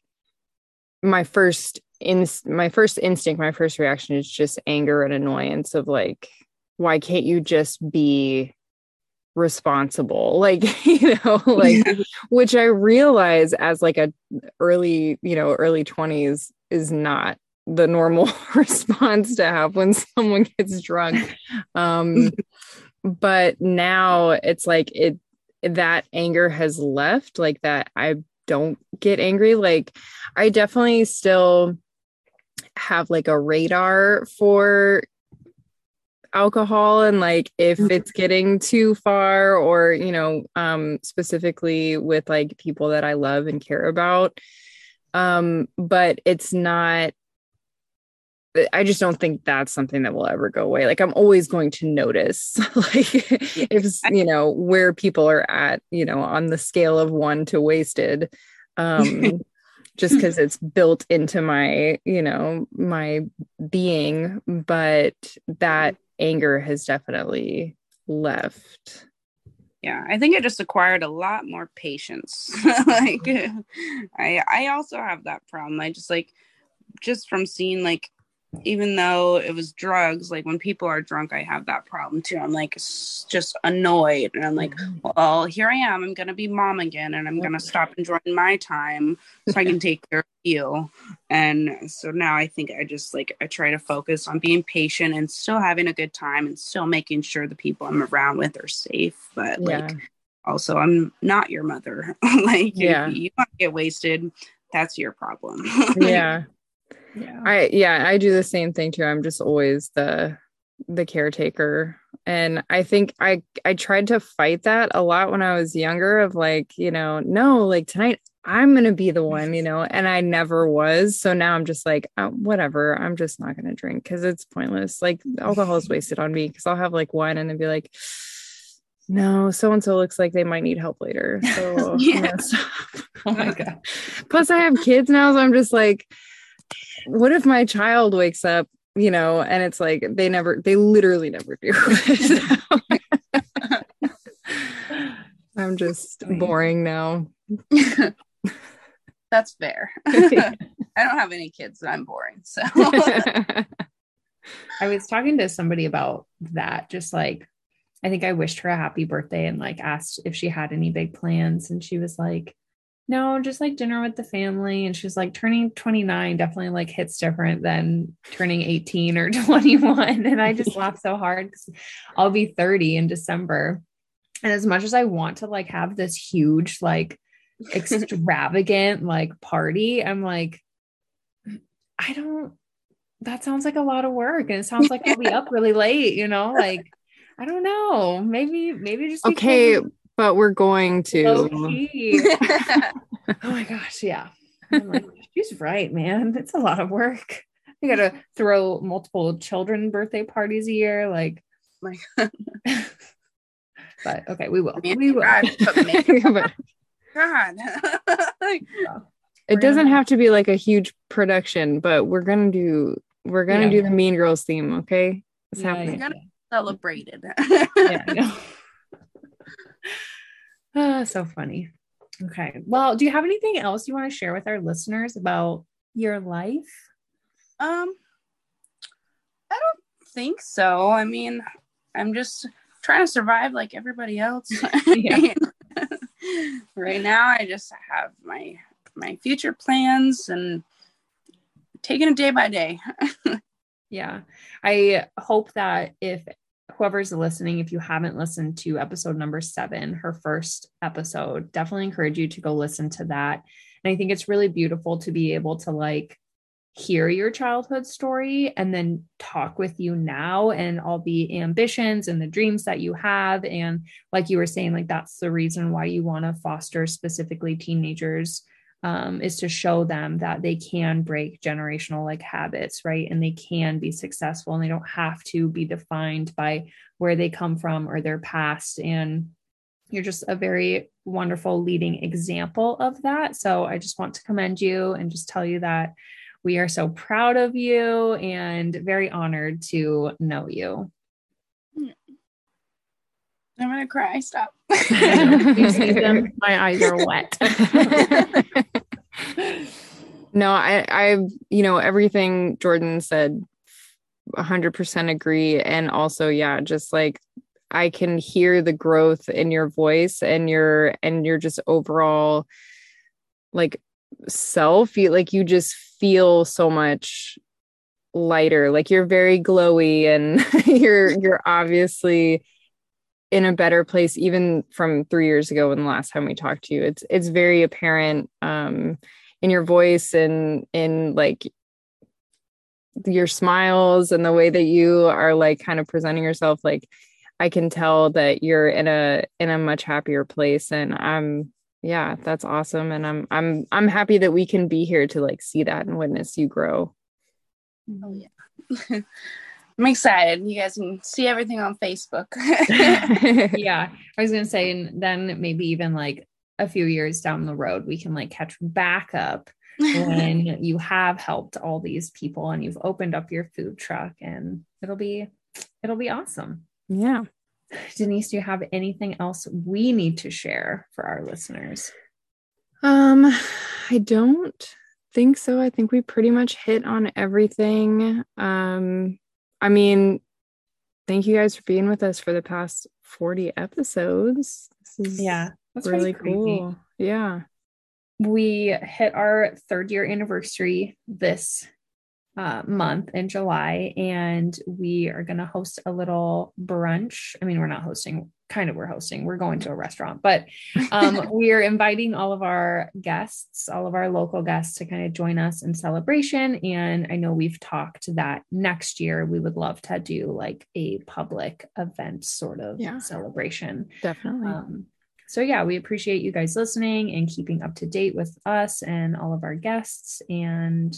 my first in my first instinct, my first reaction is just anger and annoyance of like, why can't you just be responsible? Like you know like yeah. which i realize as like a early you know early 20s is not the normal response to have when someone gets drunk. Um but now it's like it that anger has left like that i don't get angry. Like i definitely still have like a radar for alcohol and like if mm-hmm. it's getting too far or you know um specifically with like people that I love and care about um but it's not I just don't think that's something that will ever go away. Like I'm always going to notice like if you know where people are at, you know, on the scale of 1 to wasted. Um just hmm. cuz it's built into my, you know, my being, but that hmm. anger has definitely left. Yeah, I think I just acquired a lot more patience. like I I also have that problem. I just like just from seeing like even though it was drugs, like when people are drunk, I have that problem too. I'm like just annoyed, and I'm like, mm-hmm. well, here I am. I'm gonna be mom again, and I'm gonna stop enjoying my time so I can take care of you. And so now I think I just like I try to focus on being patient and still having a good time and still making sure the people I'm around with are safe. But yeah. like, also, I'm not your mother. like, yeah, you, you want to get wasted. That's your problem. yeah yeah. I yeah i do the same thing too. I'm just always the the caretaker. And i think i i tried to fight that a lot when i was younger of like you know no like tonight i'm gonna be the one you know and i never was. So now i'm just like oh, whatever. I'm just not gonna drink because it's pointless. Like alcohol is wasted on me because i'll have like one and then be like no, so and so looks like they might need help later. So yeah. oh my god. Plus, I have kids now, so I'm just like, what if my child wakes up, you know, and it's like they never, they literally never do. I'm just boring now. That's fair. I don't have any kids and I'm boring. So I was talking to somebody about that, just like I think I wished her a happy birthday and like asked if she had any big plans. And she was like, no, just like dinner with the family. And she's like, turning 29 definitely like hits different than turning 18 or 21. And I just laugh so hard because I'll be 30 in December. And as much as I want to like have this huge, like extravagant like party, I'm like, I don't, that sounds like a lot of work. And it sounds like I'll be up really late, you know, like, I don't know. Maybe, maybe just okay but we're going to. oh, oh my gosh, yeah. Like, she's right, man. It's a lot of work. You got to throw multiple children birthday parties a year, like. my God. but okay, we will. Man, we will. God, but God. Like, it doesn't have to be like a huge production, but we're gonna do we're gonna Yeah. do the Mean Girls theme, okay? It's Yeah, happening. yeah. celebrated. yeah, Ah, so funny. Okay. Well, do you have anything else you want to share with our listeners about your life? Um, I don't think so. I mean, I'm just trying to survive like everybody else. Right now, I just have my my future plans and taking it day by day. Yeah. I hope that if whoever's listening, if you haven't listened to episode number seven, her first episode, definitely encourage you to go listen to that. And I think it's really beautiful to be able to like hear your childhood story and then talk with you now and all the ambitions and the dreams that you have. And like you were saying, like that's the reason why you want to foster specifically teenagers um, is to show them that they can break generational like habits, right? And they can be successful and they don't have to be defined by where they come from or their past. And you're just a very wonderful leading example of that. So I just want to commend you and just tell you that we are so proud of you and very honored to know you. I'm gonna cry. Stop. You see them? My eyes are wet. no, I, I, you know, everything Jordan said, 100% agree. And also, yeah, just like I can hear the growth in your voice and your, and your just overall like self. You like, you just feel so much lighter. Like you're very glowy and you're, you're obviously in a better place even from three years ago when the last time we talked to you it's it's very apparent um in your voice and in like your smiles and the way that you are like kind of presenting yourself like i can tell that you're in a in a much happier place and i'm yeah that's awesome and i'm i'm i'm happy that we can be here to like see that and witness you grow Oh yeah. I'm excited. You guys can see everything on Facebook. yeah. I was going to say, and then maybe even like a few years down the road, we can like catch back up when you have helped all these people and you've opened up your food truck and it'll be, it'll be awesome. yeah Denise, do you have anything else we need to share for our listeners? Um, I don't think so. I think we pretty much hit on everything. Um, I mean, thank you guys for being with us for the past 40 episodes. This is That's really cool. Yeah. we hit our third year anniversary this uh, month in July, and we are going to host a little brunch. I mean, we're not hosting, kind of, we're hosting, we're going to a restaurant, but um, we are inviting all of our guests, all of our local guests to kind of join us in celebration. And I know we've talked that next year we would love to do like a public event sort of Yeah. celebration. Definitely. Um, so yeah, we appreciate you guys listening and keeping up to date with us and all of our guests. And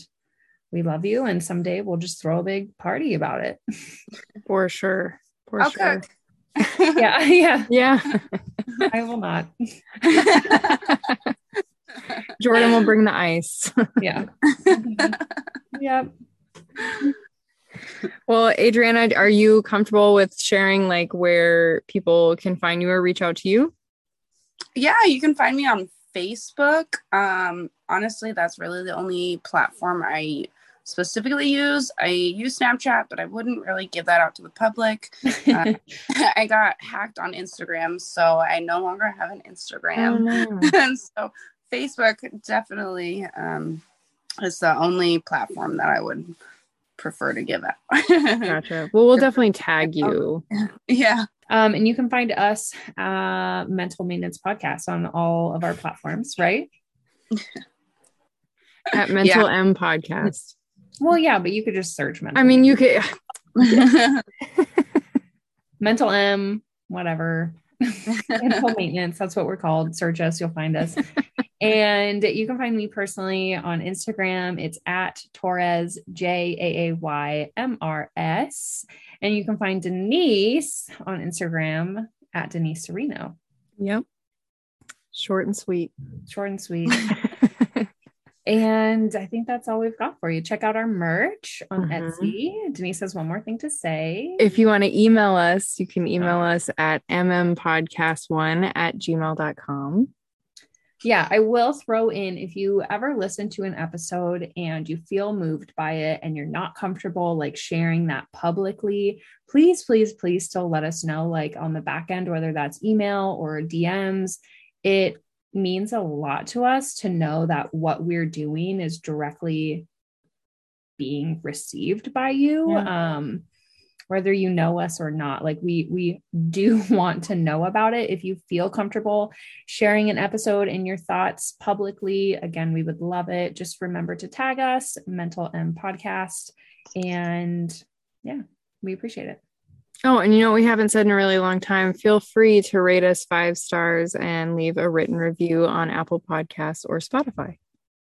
we love you. And someday we'll just throw a big party about it. For sure. For I'll sure. cook. yeah, yeah. Yeah. I will not. Jordan will bring the ice. Yeah. yep. well, Adriana, are you comfortable with sharing like where people can find you or reach out to you? Yeah, you can find me on Facebook. Um, honestly, that's really the only platform I specifically use. I use Snapchat, but I wouldn't really give that out to the public. Uh, I got hacked on Instagram, so I no longer have an Instagram. Oh, no. and so Facebook definitely um, is the only platform that I would prefer to give out. Gotcha. Well, we'll definitely tag you. yeah. Um, and you can find us uh mental maintenance podcast on all of our platforms, right? At Mental M Podcast. Well, yeah, but you could just search mental. I mean, you could. mental M, whatever. mental maintenance. That's what we're called. Search us, you'll find us. and you can find me personally on Instagram. It's at Torres J A A Y M R S. And you can find Denise on Instagram at Denise Sereno. Yep. Short and sweet. Short and sweet. and I think that's all we've got for you. Check out our merch on Mhm. Etsy. Denise has one more thing to say. if you want to email us, you can email us at mmpodcast1 at gmail.com. Yeah, I will throw in if you ever listen to an episode and you feel moved by it and you're not comfortable like sharing that publicly, please, please, please still let us know, like on the back end, whether that's email or DMs. It means a lot to us to know that what we're doing is directly being received by you. Um, whether you know us or not like we we do want to know about it if you feel comfortable sharing an episode and your thoughts publicly again we would love it just remember to tag us mental m podcast and yeah we appreciate it Oh, and you know what we haven't said in a really long time? Feel free to rate us five stars and leave a written review on Apple Podcasts or Spotify.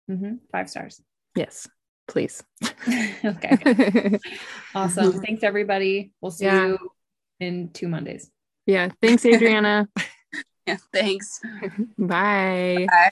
Mhm. five stars Yes, please. okay awesome thanks everybody we'll see Yeah. you in two mondays yeah. Thanks, Adriana. Yeah. Thanks. Bye. Bye.